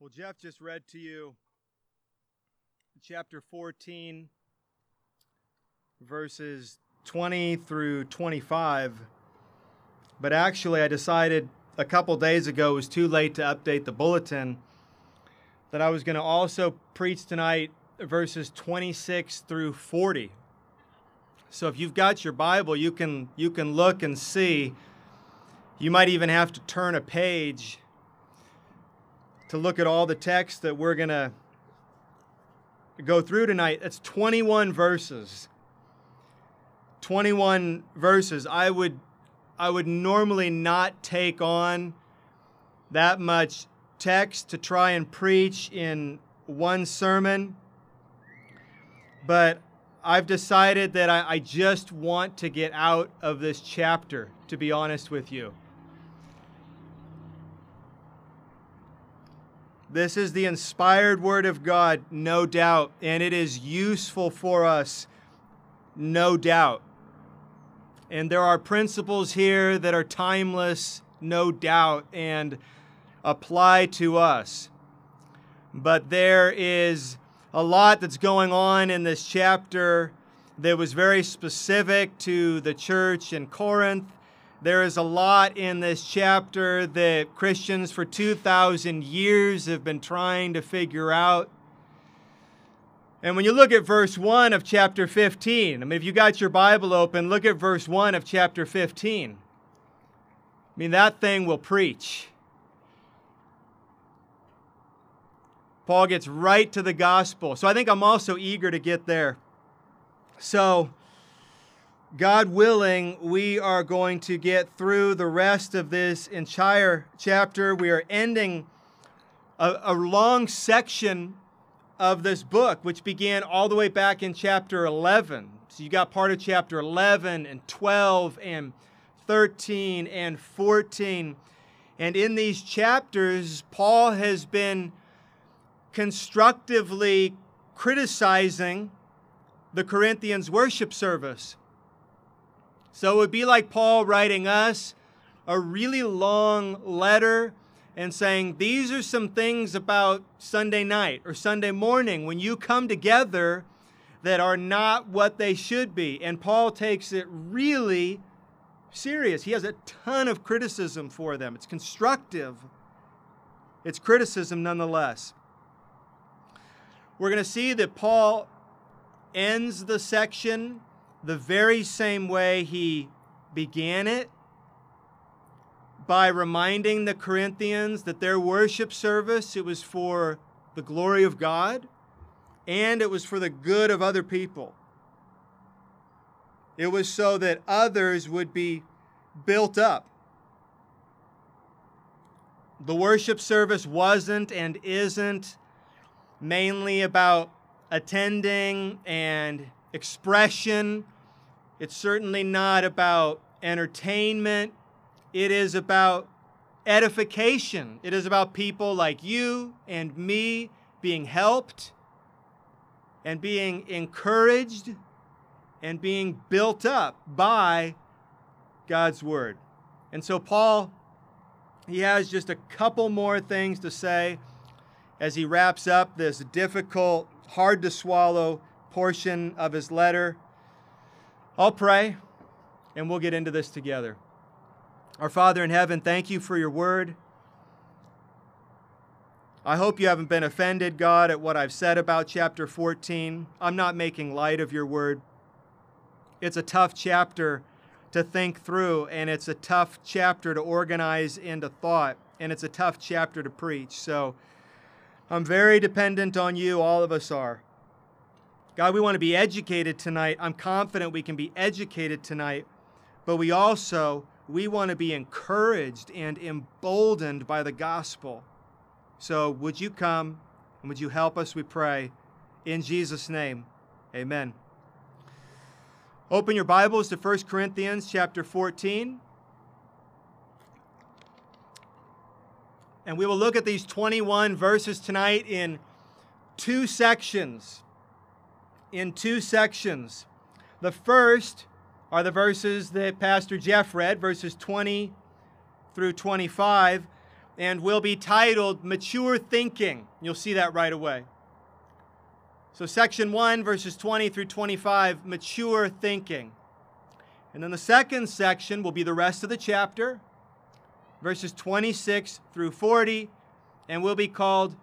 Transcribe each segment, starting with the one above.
Well, Jeff just read to you chapter 14, verses 20 through 25. But actually, I decided a couple days ago it was too late to update the bulletin that I was going to also preach tonight verses 26 through 40. So if you've got your Bible, you can you can look and see. You might even have to turn a page to look at all the text that we're going to go through tonight. That's 21 verses. 21 verses. I would I would normally not take on that much text to try and preach in one sermon, but I've decided that I, I, just want to get out of this chapter, to be honest with you. This is the inspired Word of God, no doubt, and it is useful for us, no doubt. And there are principles here that are timeless, no doubt, and apply to us. But there is a lot that's going on in this chapter that was very specific to the church in Corinth there is a lot in this chapter that Christians for 2,000 years have been trying to figure out. And when you look at verse 1 of chapter 15, I mean, if you got your Bible open, look at verse 1 of chapter 15. I mean, that thing will preach. Paul gets right to the gospel. So I think I'm also eager to get there. So, God willing, we are going to get through the rest of this entire chapter. We are ending a, a, long section of this book, which began all the way back in chapter 11. So you got part of chapter 11 and 12 and 13 and 14. And in these chapters, Paul has been constructively criticizing the Corinthians worship service. So it would be like Paul writing us a really long letter and saying, These are some things about Sunday night or Sunday morning when you come together that are not what they should be. And Paul takes it really serious. He has a ton of criticism for them. It's constructive, it's criticism nonetheless. We're going to see that Paul ends the section the very same way he began it by reminding the Corinthians that their worship service it was for the glory of God and it was for the good of other people. It was so that others would be built up. The worship service wasn't and isn't mainly about attending and expression. It's certainly not about entertainment. It is about edification. It is about people like you and me being helped and being encouraged and being built up by God's Word. And so, Paul, he has just a couple more things to say as he wraps up this difficult, hard to swallow portion of his letter. I'll pray and we'll get into this together. Our Father in heaven, thank you for your word. I hope you haven't been offended, God, at what I've said about chapter 14. I'm not making light of your word. It's a tough chapter to think through, and it's a tough chapter to organize into thought, and it's a tough chapter to preach. So I'm very dependent on you, all of us are. God, we want to be educated tonight. I'm confident we can be educated tonight, but we also we want to be encouraged and emboldened by the gospel. So, would you come and would you help us, we pray, in Jesus' name. Amen. Open your Bibles to 1 Corinthians chapter 14. And we will look at these 21 verses tonight in two sections in two sections. The first are the verses that Pastor Jeff read, verses 20 through 25. and will be titled Mature Thinking. You'll see that right away. So, section 1, verses 20 through 25, mature thinking. And then the second section will be the rest of the chapter, verses 26 through 40, and will be called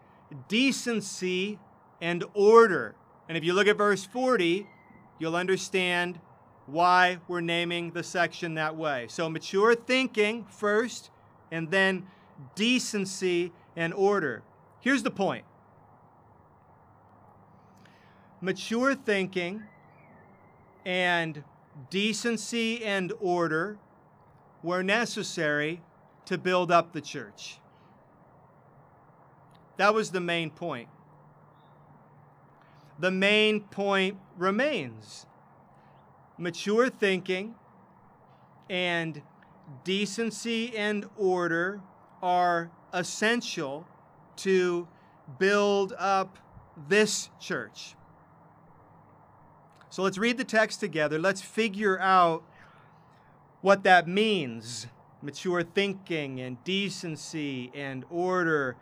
decency and order. And if you look at verse 40, you'll understand why we're naming the section that way. So, mature thinking first, and then decency and order. Here's the point mature thinking and decency and order were necessary to build up the church. That was the main point. The main point remains mature thinking and decency and order are essential to build up this church. So let's read the text together. Let's figure out what that means mature thinking and decency and order.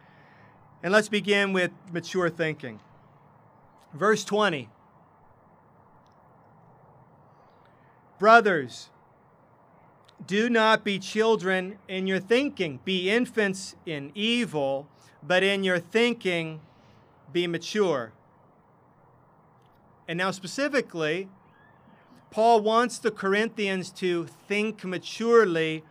And let's begin with mature thinking. Verse 20 Brothers, do not be children in your thinking, be infants in evil, but in your thinking be mature. And now, specifically, Paul wants the Corinthians to think maturely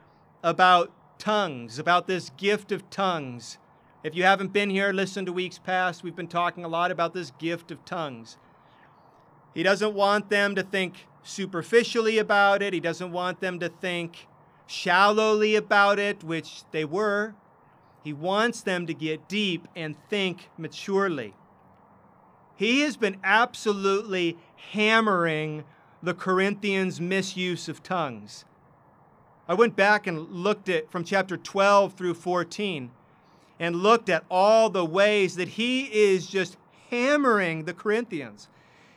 about tongues, about this gift of tongues. If you haven't been here, listen to weeks past. We've been talking a lot about this gift of tongues. He doesn't want them to think superficially about it, he doesn't want them to think shallowly about it, which they were. He wants them to get deep and think maturely. He has been absolutely hammering the Corinthians' misuse of tongues. I went back and looked at from chapter 12 through 14 and looked at all the ways that he is just hammering the Corinthians.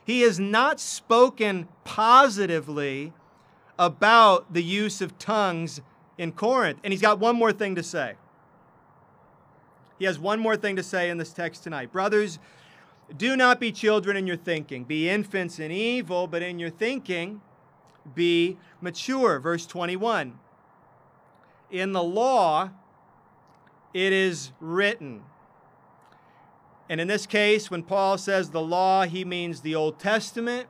He has not spoken positively about the use of tongues in Corinth. And he's got one more thing to say. He has one more thing to say in this text tonight. Brothers, do not be children in your thinking. Be infants in evil, but in your thinking, be mature. Verse 21. In the law, it is written. And in this case, when Paul says the law, he means the Old Testament.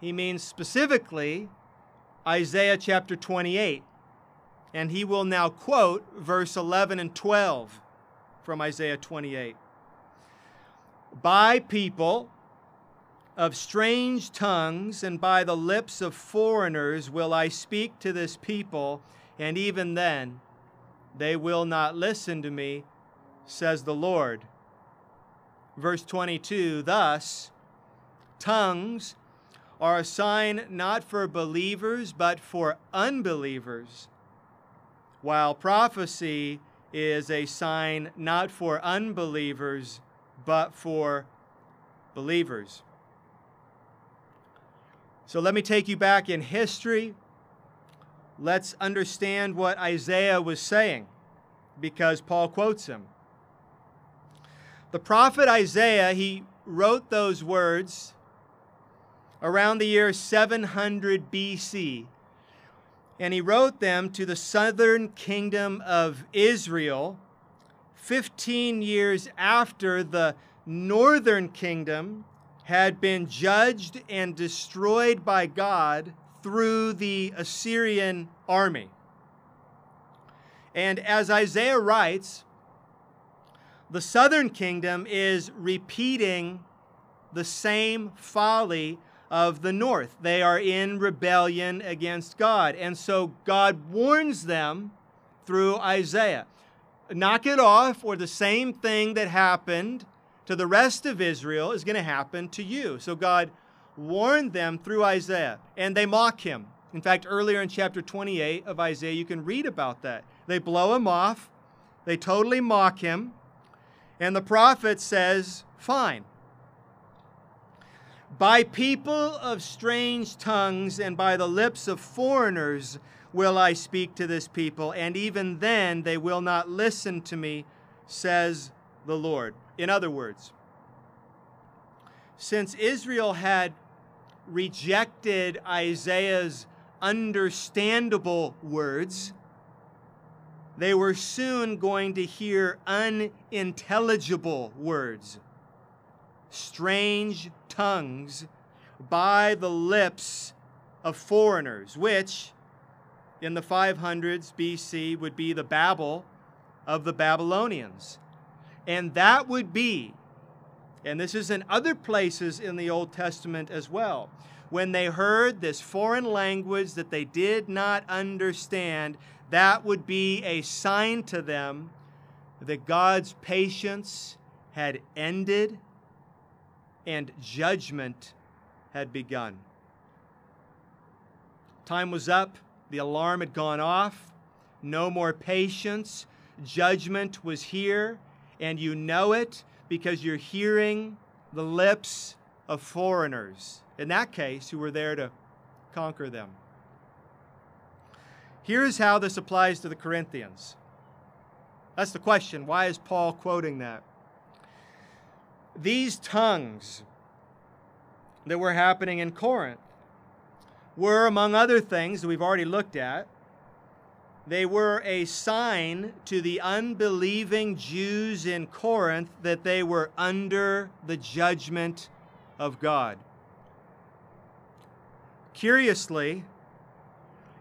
He means specifically Isaiah chapter 28. And he will now quote verse 11 and 12 from Isaiah 28 by people of strange tongues and by the lips of foreigners will I speak to this people, and even then they will not listen to me, says the Lord. Verse 22 Thus, tongues are a sign not for believers, but for unbelievers, while prophecy is a sign not for unbelievers, but for believers. So let me take you back in history. Let's understand what Isaiah was saying because Paul quotes him. The prophet Isaiah, he wrote those words around the year 700 BC. And he wrote them to the southern kingdom of Israel 15 years after the northern kingdom had been judged and destroyed by God through the Assyrian army. And as Isaiah writes, the southern kingdom is repeating the same folly of the north. They are in rebellion against God. And so God warns them through Isaiah knock it off, or the same thing that happened to the rest of Israel is going to happen to you. So God warned them through Isaiah, and they mock him. In fact, earlier in chapter 28 of Isaiah, you can read about that. They blow him off, they totally mock him, and the prophet says, Fine. By people of strange tongues and by the lips of foreigners will I speak to this people, and even then they will not listen to me, says the Lord. In other words, since Israel had rejected Isaiah's understandable words, they were soon going to hear unintelligible words, strange tongues by the lips of foreigners, which in the 500s BC would be the Babel of the Babylonians. And that would be, and this is in other places in the Old Testament as well, when they heard this foreign language that they did not understand, that would be a sign to them that God's patience had ended and judgment had begun. Time was up, the alarm had gone off, no more patience, judgment was here, and you know it because you're hearing the lips of foreigners, in that case, who were there to conquer them. Here's how this applies to the Corinthians. That's the question. Why is Paul quoting that? These tongues that were happening in Corinth were, among other things that we've already looked at, they were a sign to the unbelieving Jews in Corinth that they were under the judgment of God. Curiously,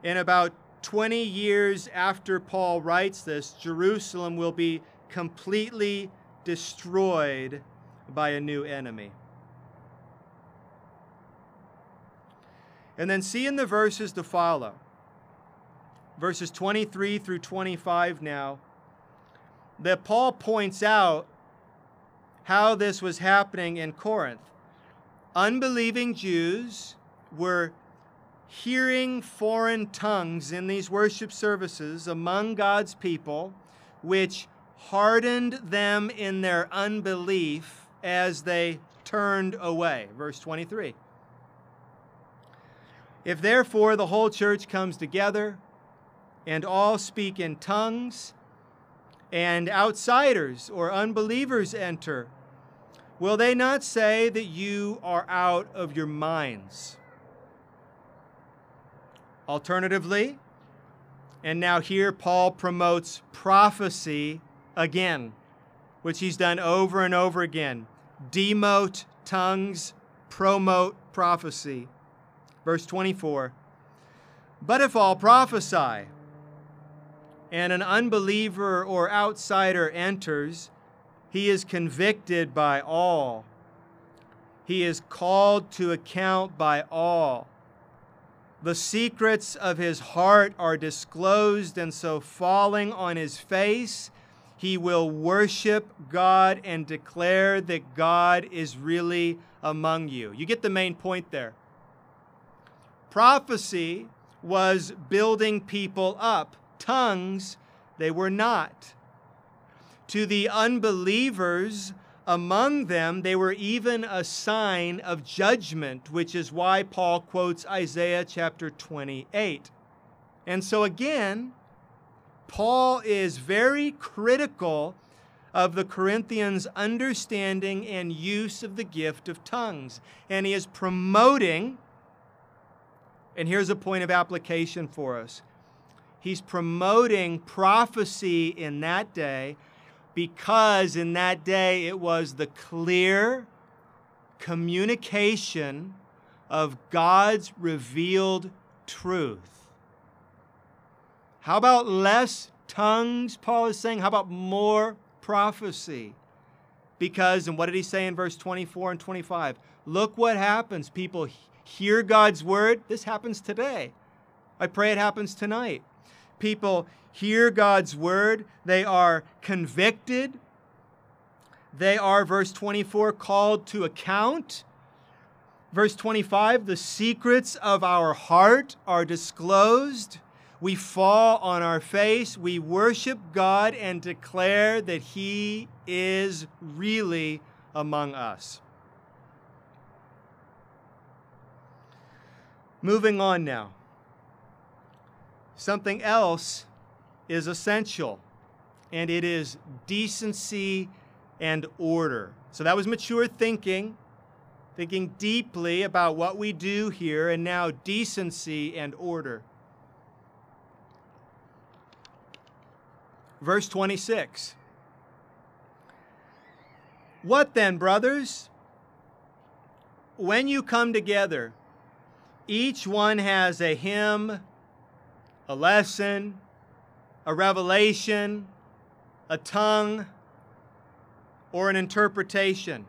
in about 20 years after Paul writes this, Jerusalem will be completely destroyed by a new enemy. And then see in the verses to follow, verses 23 through 25 now, that Paul points out how this was happening in Corinth. Unbelieving Jews were hearing foreign tongues in these worship services among God's people, which hardened them in their unbelief as they turned away. Verse 23. If therefore the whole church comes together and all speak in tongues, and outsiders or unbelievers enter, will they not say that you are out of your minds? Alternatively, and now here Paul promotes prophecy again, which he's done over and over again. Demote tongues, promote prophecy. Verse 24 But if all prophesy, and an unbeliever or outsider enters, he is convicted by all. He is called to account by all. The secrets of his heart are disclosed, and so falling on his face, he will worship God and declare that God is really among you. You get the main point there. Prophecy was building people up, tongues, they were not. To the unbelievers, among them, they were even a sign of judgment, which is why Paul quotes Isaiah chapter 28. And so, again, Paul is very critical of the Corinthians' understanding and use of the gift of tongues. And he is promoting, and here's a point of application for us he's promoting prophecy in that day because in that day it was the clear communication of God's revealed truth. How about less tongues, Paul is saying? How about more prophecy? Because, and what did he say in verse 24 and 25? Look what happens. People hear God's word. This happens today. I pray it happens tonight. People hear God's word, they are convicted. They are, verse 24, called to account. Verse 25, the secrets of our heart are disclosed. We fall on our face. We worship God and declare that He is really among us. Moving on now. Something else is essential, and it is decency and order. So that was mature thinking, thinking deeply about what we do here, and now decency and order. Verse 26. What then, brothers? When you come together, each one has a hymn, a lesson, a revelation, a tongue, or an interpretation.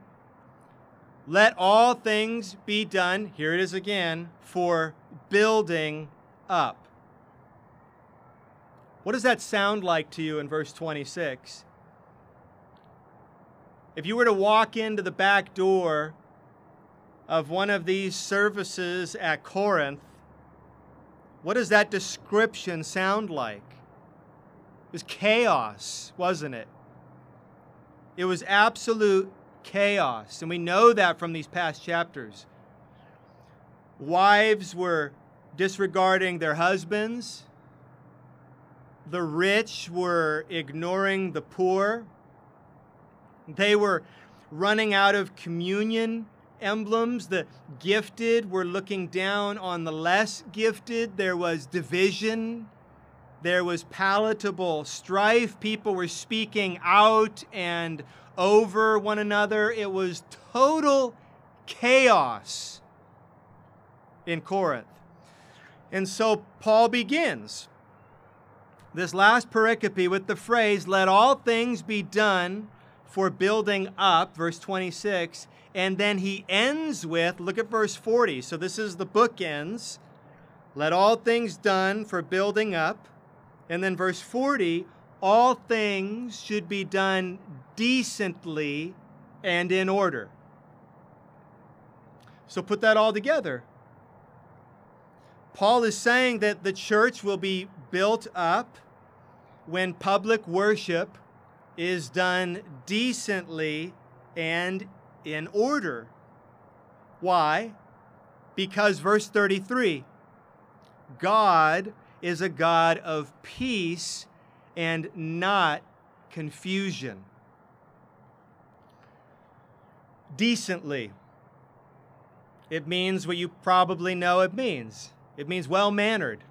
Let all things be done, here it is again, for building up. What does that sound like to you in verse 26? If you were to walk into the back door of one of these services at Corinth, what does that description sound like? It was chaos, wasn't it? It was absolute chaos, and we know that from these past chapters. Wives were disregarding their husbands, the rich were ignoring the poor, they were running out of communion emblems. The gifted were looking down on the less gifted. There was division. There was palatable strife. People were speaking out and over one another. It was total chaos in Corinth. And so Paul begins this last pericope with the phrase, Let all things be done for building up, verse 26. And then he ends with, look at verse 40. So this is the bookends. Let all things done for building up. And then verse 40, all things should be done decently and in order. So put that all together. Paul is saying that the church will be built up when public worship is done decently and in order. Why? Because verse 33 God is a God of peace and not confusion. Decently. It means what you probably know it means. It means well mannered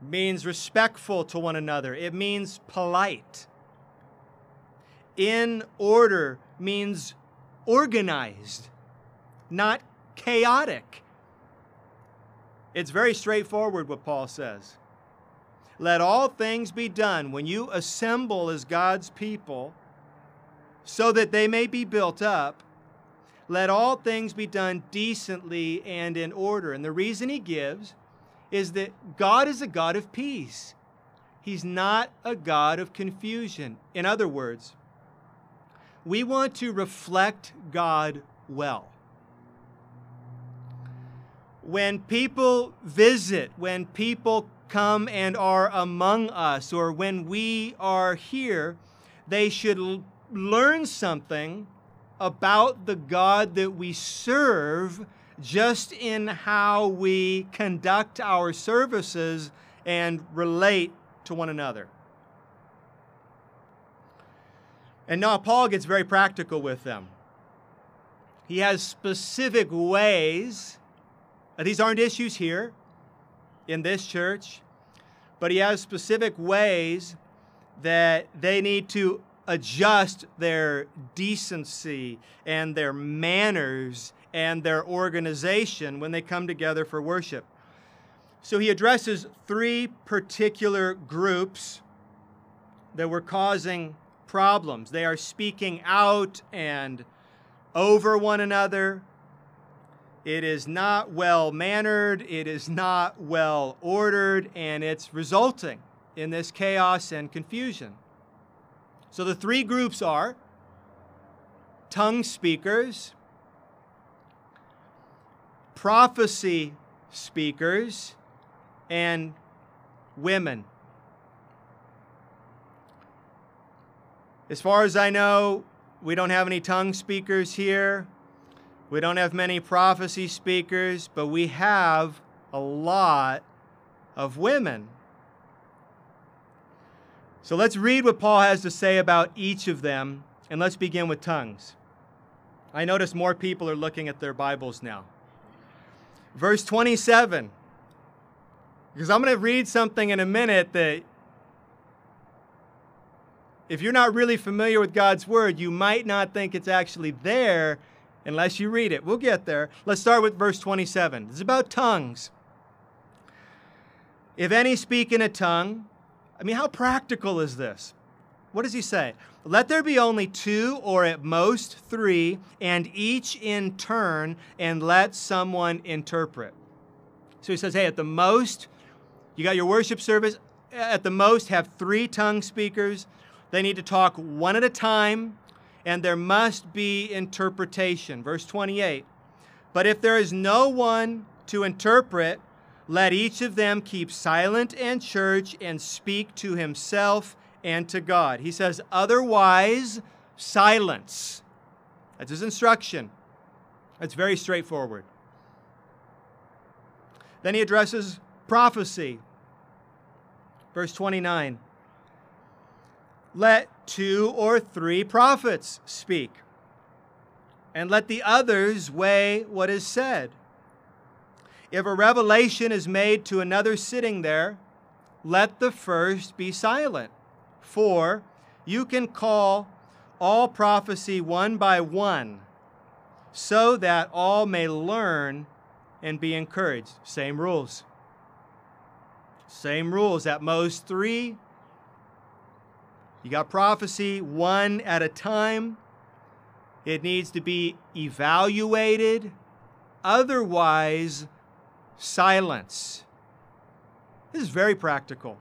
means respectful to one another, it means polite. In order means organized, not chaotic. It's very straightforward what Paul says. Let all things be done when you assemble as God's people so that they may be built up. Let all things be done decently and in order. And the reason he gives is that God is a God of peace. He's not a God of confusion. In other words, we want to reflect God well. When people visit, when people come and are among us, or when we are here, they should l- learn something about the God that we serve just in how we conduct our services and relate to one another. And now Paul gets very practical with them. He has specific ways, uh, these aren't issues here in this church, but he has specific ways that they need to adjust their decency and their manners and their organization when they come together for worship. So he addresses three particular groups that were causing problems. They are speaking out and over one another. It is not well mannered, it is not well ordered, and it's resulting in this chaos and confusion. So the three groups are tongue speakers, prophecy speakers, and women. As far as I know, we don't have any tongue speakers here. We don't have many prophecy speakers, but we have a lot of women. So let's read what Paul has to say about each of them, and let's begin with tongues. I notice more people are looking at their Bibles now. Verse 27, because I'm going to read something in a minute that if you're not really familiar with God's Word, you might not think it's actually there unless you read it. We'll get there. Let's start with verse 27. It's about tongues. If any speak in a tongue, I mean, how practical is this? What does he say? Let there be only two or at most three, and each in turn, and let someone interpret. So he says, hey, at the most, you got your worship service, at the most, have three tongue speakers. They need to talk one at a time, and there must be interpretation. Verse 28 But if there is no one to interpret, let each of them keep silent in church and speak to himself and to God. He says, otherwise, silence. That's his instruction. It's very straightforward. Then he addresses prophecy. Verse 29 Let two or three prophets speak, and let the others weigh what is said. If a revelation is made to another sitting there, let the first be silent. For you can call all prophecy one by one, so that all may learn and be encouraged. Same rules. Same rules. At most three. You got prophecy one at a time. It needs to be evaluated. Otherwise, silence. This is very practical.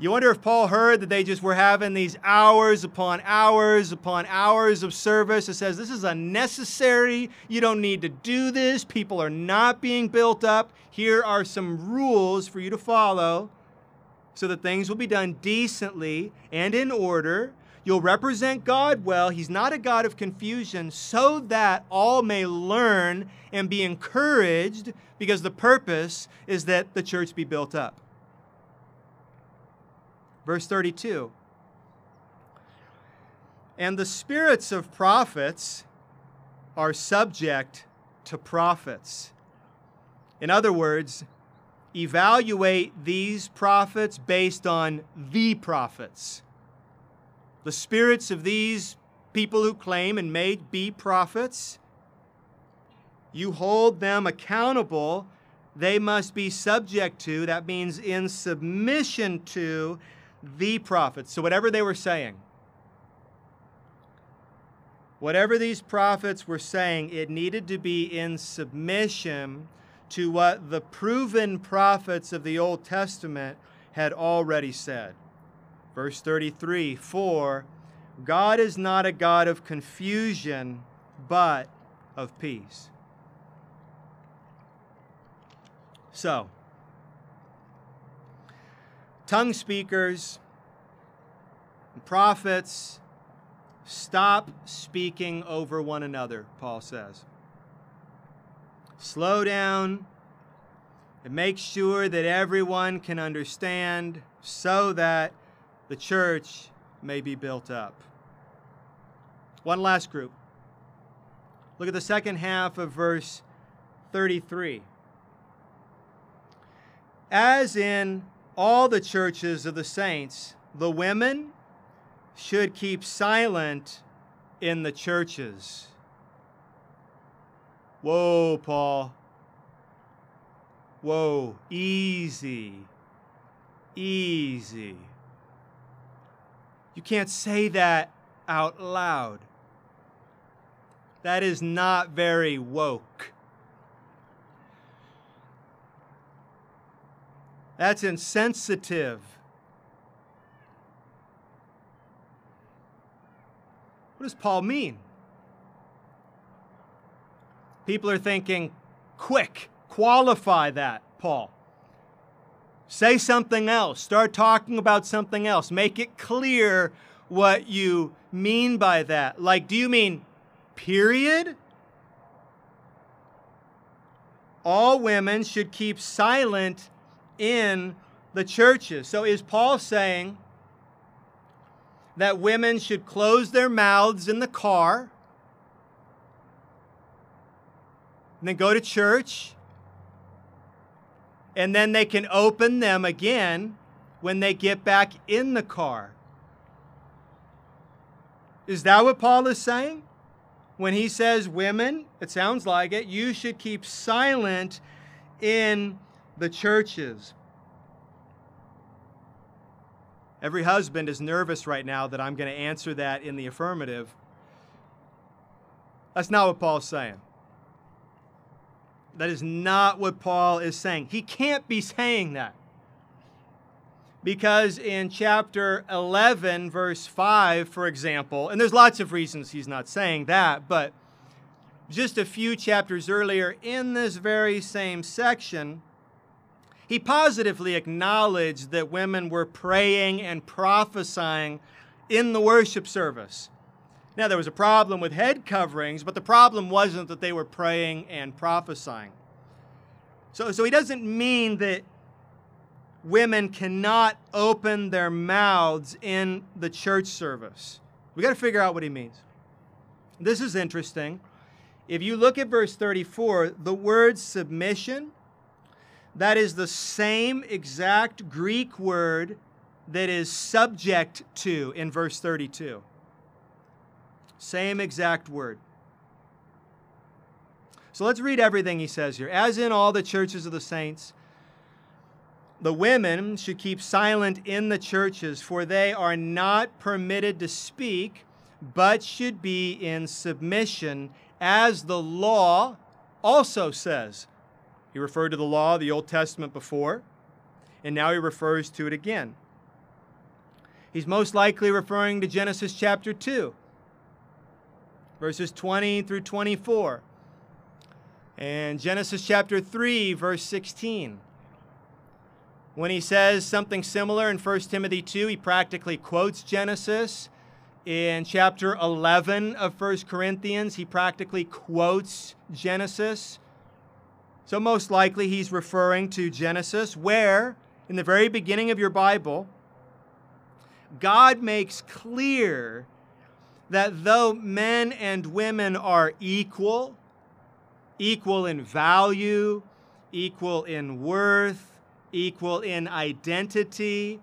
You wonder if Paul heard that they just were having these hours upon hours upon hours of service. It says this is unnecessary. You don't need to do this. People are not being built up. Here are some rules for you to follow so that things will be done decently and in order. You'll represent God well. He's not a God of confusion, so that all may learn and be encouraged, because the purpose is that the church be built up. Verse 32 And the spirits of prophets are subject to prophets. In other words, evaluate these prophets based on the prophets the spirits of these people who claim and may be prophets, you hold them accountable. They must be subject to, that means in submission to, the prophets. So, whatever they were saying, whatever these prophets were saying, it needed to be in submission to what the proven prophets of the Old Testament had already said. Verse 33 For God is not a God of confusion, but of peace. So, tongue speakers, and prophets, stop speaking over one another, Paul says. Slow down and make sure that everyone can understand so that the church may be built up. One last group. Look at the second half of verse 33. As in all the churches of the saints, the women should keep silent in the churches. Whoa, Paul. Whoa, easy. Easy. You can't say that out loud. That is not very woke. That's insensitive. What does Paul mean? People are thinking, quick, qualify that, Paul. Say something else. Start talking about something else. Make it clear what you mean by that. Like, do you mean period? All women should keep silent in the churches. So is Paul saying that women should close their mouths in the car and then go to church and then they can open them again when they get back in the car? Is that what Paul is saying? When he says, women, it sounds like it, you should keep silent in the churches. Every husband is nervous right now that I'm going to answer that in the affirmative. That's not what Paul's saying. That is not what Paul is saying. He can't be saying that. Because in chapter 11, verse 5, for example, and there's lots of reasons he's not saying that, but just a few chapters earlier in this very same section, he positively acknowledged that women were praying and prophesying in the worship service. Now, there was a problem with head coverings, but the problem wasn't that they were praying and prophesying. So, so he doesn't mean that women cannot open their mouths in the church service. We got to figure out what he means. This is interesting. If you look at verse 34, the word submission that is the same exact Greek word that is subject to in verse 32. Same exact word. So let's read everything he says here. As in all the churches of the saints, the women should keep silent in the churches, for they are not permitted to speak, but should be in submission, as the law also says. He referred to the law the Old Testament before, and now he refers to it again. He's most likely referring to Genesis chapter 2, verses 20 through 24, and Genesis chapter 3, verse 16. When he says something similar in 1 Timothy 2, he practically quotes Genesis. In chapter 11 of 1 Corinthians, he practically quotes Genesis. So, most likely, he's referring to Genesis, where, in the very beginning of your Bible, God makes clear that though men and women are equal, equal in value, equal in worth, equal in identity,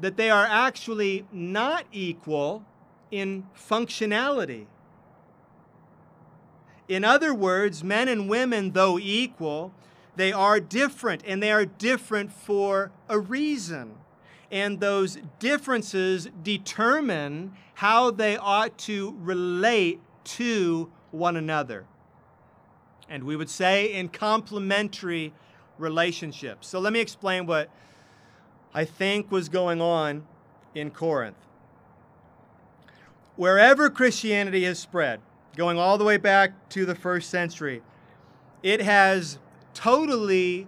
that they are actually not equal in functionality. In other words, men and women, though equal, they are different, and they are different for a reason. And those differences determine how they ought to relate to one another. And we would say in complementary relationships. So let me explain what I think was going on in Corinth. Wherever Christianity has spread, going all the way back to the first century, it has totally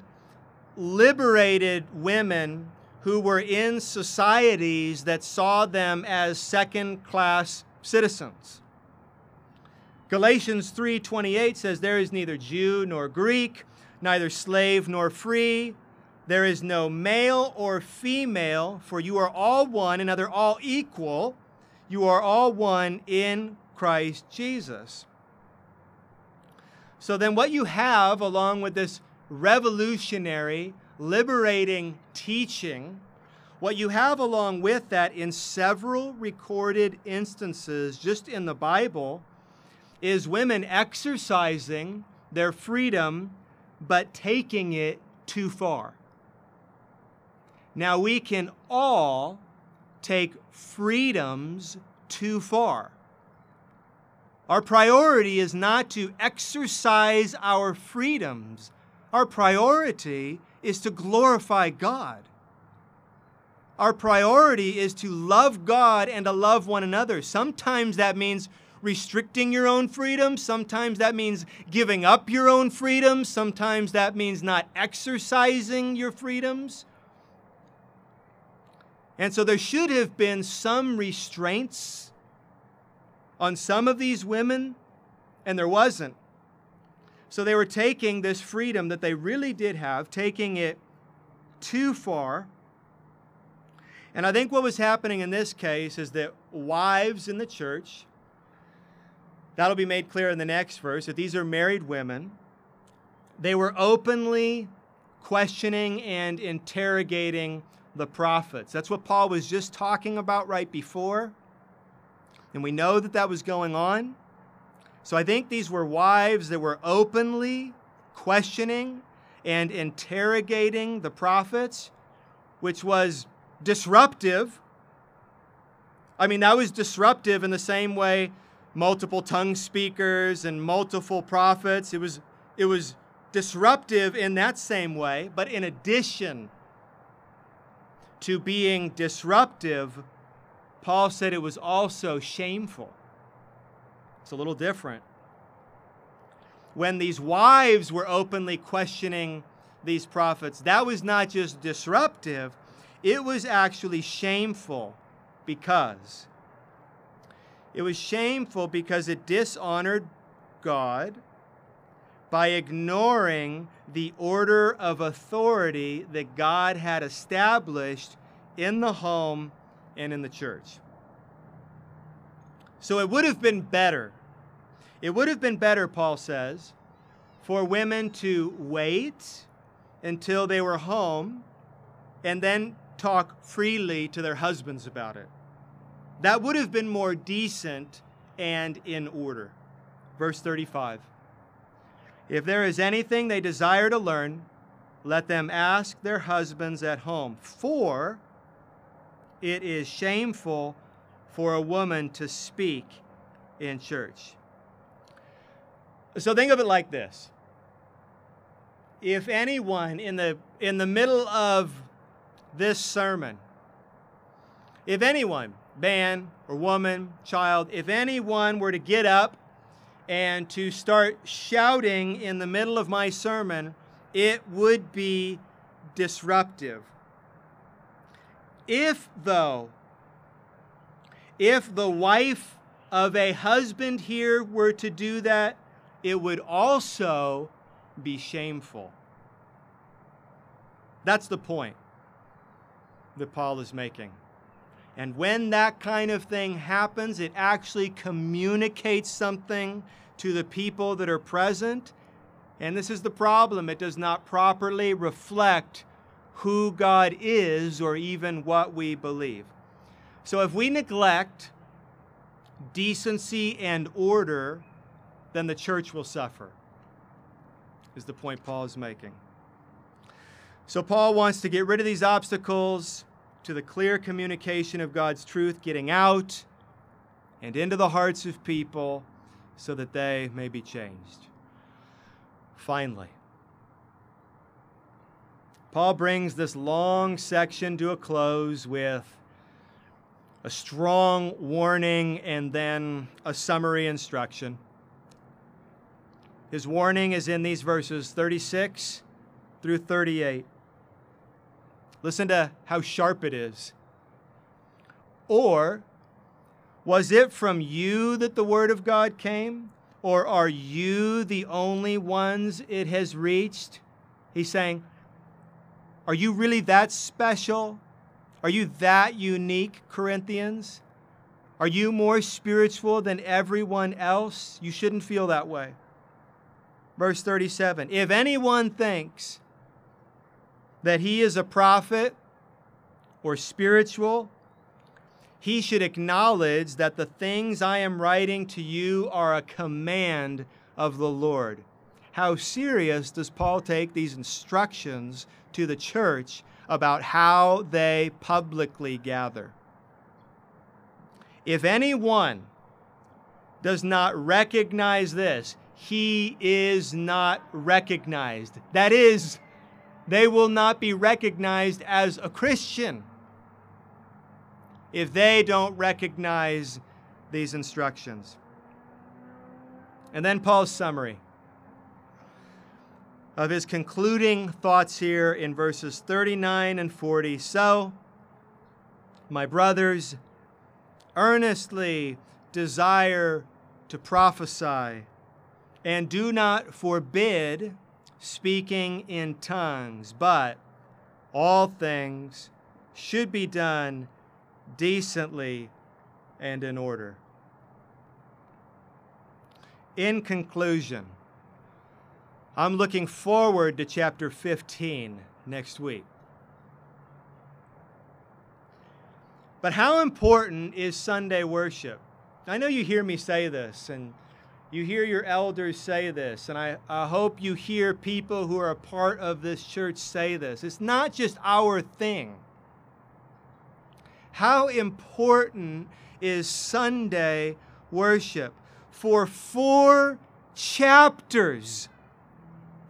liberated women who were in societies that saw them as second class citizens. Galatians 3:28 says there is neither Jew nor Greek, neither slave nor free, there is no male or female, for you are all one, and all equal. You are all one in Christ Jesus. So then, what you have, along with this revolutionary, liberating teaching, what you have along with that in several recorded instances just in the Bible is women exercising their freedom but taking it too far. Now, we can all take freedoms too far. Our priority is not to exercise our freedoms. Our priority is to glorify God. Our priority is to love God and to love one another. Sometimes that means restricting your own freedom. Sometimes that means giving up your own freedom. Sometimes that means not exercising your freedoms. And so there should have been some restraints on some of these women, and there wasn't. So they were taking this freedom that they really did have, taking it too far. And I think what was happening in this case is that wives in the church, that'll be made clear in the next verse, that these are married women, they were openly questioning and interrogating the prophets. That's what Paul was just talking about right before. And we know that that was going on. So I think these were wives that were openly questioning and interrogating the prophets, which was disruptive. I mean, that was disruptive in the same way multiple tongue speakers and multiple prophets. It was, it was disruptive in that same way, but in addition to being disruptive, Paul said it was also shameful. It's a little different. When these wives were openly questioning these prophets, that was not just disruptive, it was actually shameful because it was shameful because it dishonored God by ignoring the order of authority that God had established in the home and in the church. So it would have been better. It would have been better, Paul says, for women to wait until they were home and then talk freely to their husbands about it. That would have been more decent and in order. Verse 35 If there is anything they desire to learn, let them ask their husbands at home, for it is shameful for a woman to speak in church. So think of it like this. If anyone in the in the middle of this sermon, if anyone, man or woman, child, if anyone were to get up and to start shouting in the middle of my sermon, it would be disruptive. If, though, if the wife of a husband here were to do that, it would also be shameful. That's the point that Paul is making. And when that kind of thing happens, it actually communicates something to the people that are present. And this is the problem it does not properly reflect who God is or even what we believe. So if we neglect decency and order, then the church will suffer, is the point Paul is making. So Paul wants to get rid of these obstacles to the clear communication of God's truth getting out and into the hearts of people so that they may be changed. Finally, Paul brings this long section to a close with a strong warning and then a summary instruction. His warning is in these verses 36 through 38. Listen to how sharp it is. Or was it from you that the word of God came? Or are you the only ones it has reached? He's saying, Are you really that special? Are you that unique, Corinthians? Are you more spiritual than everyone else? You shouldn't feel that way. Verse 37 If anyone thinks that he is a prophet or spiritual, he should acknowledge that the things I am writing to you are a command of the Lord. How serious does Paul take these instructions to the church about how they publicly gather? If anyone does not recognize this, he is not recognized. That is, they will not be recognized as a Christian if they don't recognize these instructions. And then Paul's summary of his concluding thoughts here in verses 39 and 40. So, my brothers, earnestly desire to prophesy, and do not forbid speaking in tongues, but all things should be done decently and in order. In conclusion, I'm looking forward to chapter 15 next week. But how important is Sunday worship? I know you hear me say this, and you hear your elders say this, and I, I hope you hear people who are a part of this church say this. It's not just our thing. How important is Sunday worship? For four chapters,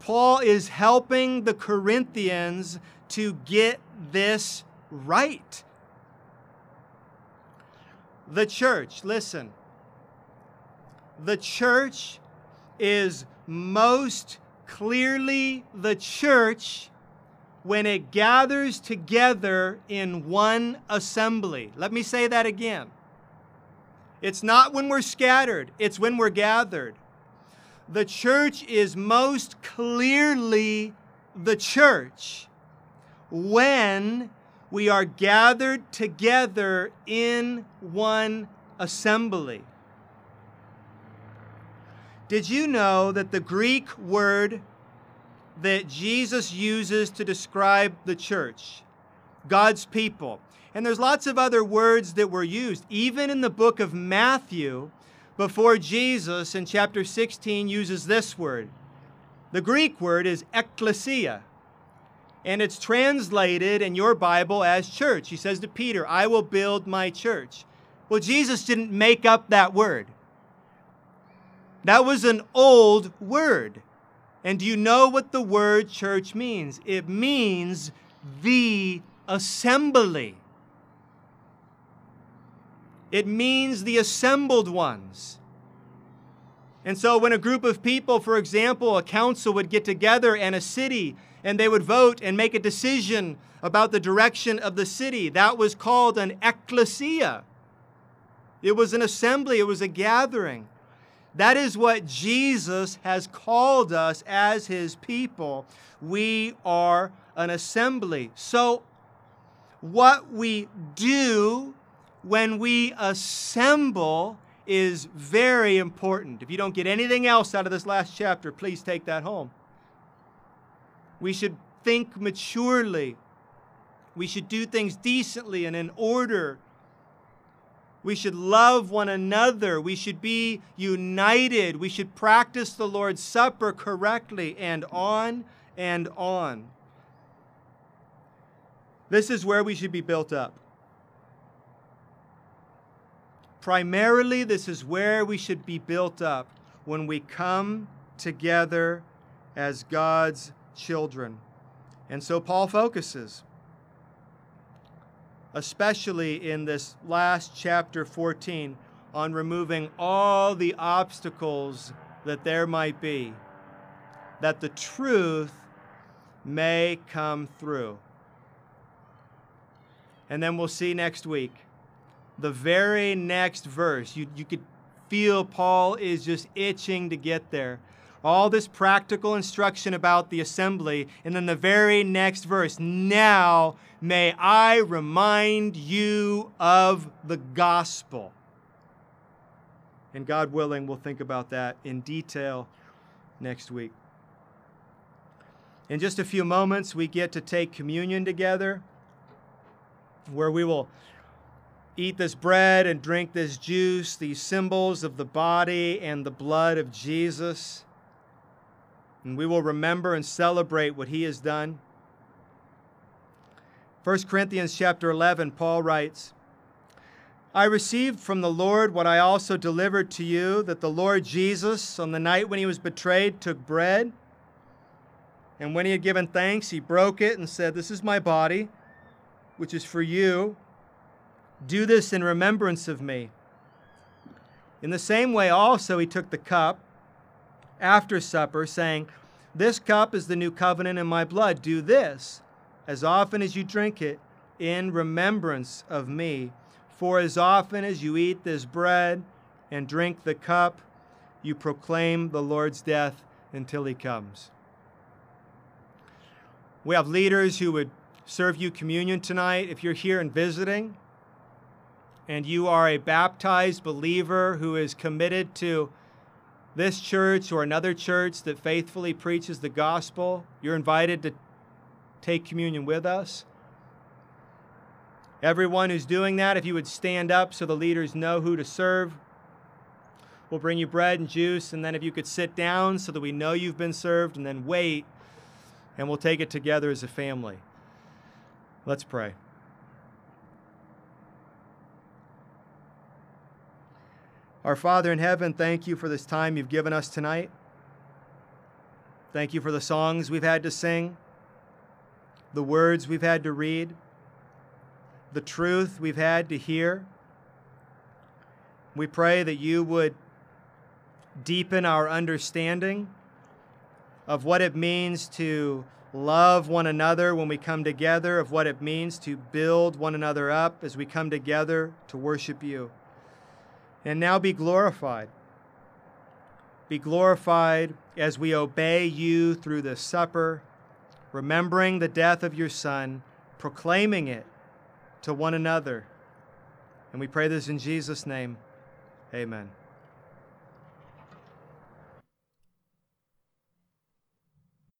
Paul is helping the Corinthians to get this right. The church, listen, the church is most clearly the church when it gathers together in one assembly. Let me say that again. It's not when we're scattered, it's when we're gathered. The church is most clearly the church when we are gathered together in one assembly. Did you know that the Greek word that Jesus uses to describe the church, God's people. And there's lots of other words that were used. Even in the book of Matthew, before Jesus in chapter 16 uses this word. The Greek word is ecclesia, and it's translated in your Bible as church. He says to Peter, I will build my church. Well, Jesus didn't make up that word, that was an old word. And do you know what the word church means? It means the assembly. It means the assembled ones. And so, when a group of people, for example, a council would get together and a city, and they would vote and make a decision about the direction of the city, that was called an ecclesia. It was an assembly, it was a gathering. That is what Jesus has called us as his people. We are an assembly. So, what we do when we assemble is very important. If you don't get anything else out of this last chapter, please take that home. We should think maturely. We should do things decently and in order. We should love one another. We should be united. We should practice the Lord's Supper correctly, and on and on. This is where we should be built up. Primarily, this is where we should be built up when we come together as God's children. And so Paul focuses especially in this last chapter 14, on removing all the obstacles that there might be, that the truth may come through. And then we'll see next week the very next verse. You, you could feel Paul is just itching to get there all this practical instruction about the assembly, and then the very next verse, now may I remind you of the gospel. And God willing, we'll think about that in detail next week. In just a few moments, we get to take communion together, where we will eat this bread and drink this juice, these symbols of the body and the blood of Jesus and we will remember and celebrate what he has done. 1 Corinthians chapter 11, Paul writes, I received from the Lord what I also delivered to you that the Lord Jesus, on the night when he was betrayed, took bread. And when he had given thanks, he broke it and said, This is my body, which is for you. Do this in remembrance of me. In the same way, also, he took the cup after supper, saying, This cup is the new covenant in my blood. Do this as often as you drink it in remembrance of me. For as often as you eat this bread and drink the cup, you proclaim the Lord's death until he comes. We have leaders who would serve you communion tonight. If you're here and visiting, and you are a baptized believer who is committed to this church or another church that faithfully preaches the gospel, you're invited to take communion with us. Everyone who's doing that, if you would stand up so the leaders know who to serve, we'll bring you bread and juice. And then if you could sit down so that we know you've been served, and then wait, and we'll take it together as a family. Let's pray. Our Father in heaven, thank you for this time you've given us tonight. Thank you for the songs we've had to sing, the words we've had to read, the truth we've had to hear. We pray that you would deepen our understanding of what it means to love one another when we come together, of what it means to build one another up as we come together to worship you and now be glorified. Be glorified as we obey you through the supper, remembering the death of your Son, proclaiming it to one another. And we pray this in Jesus' name. Amen.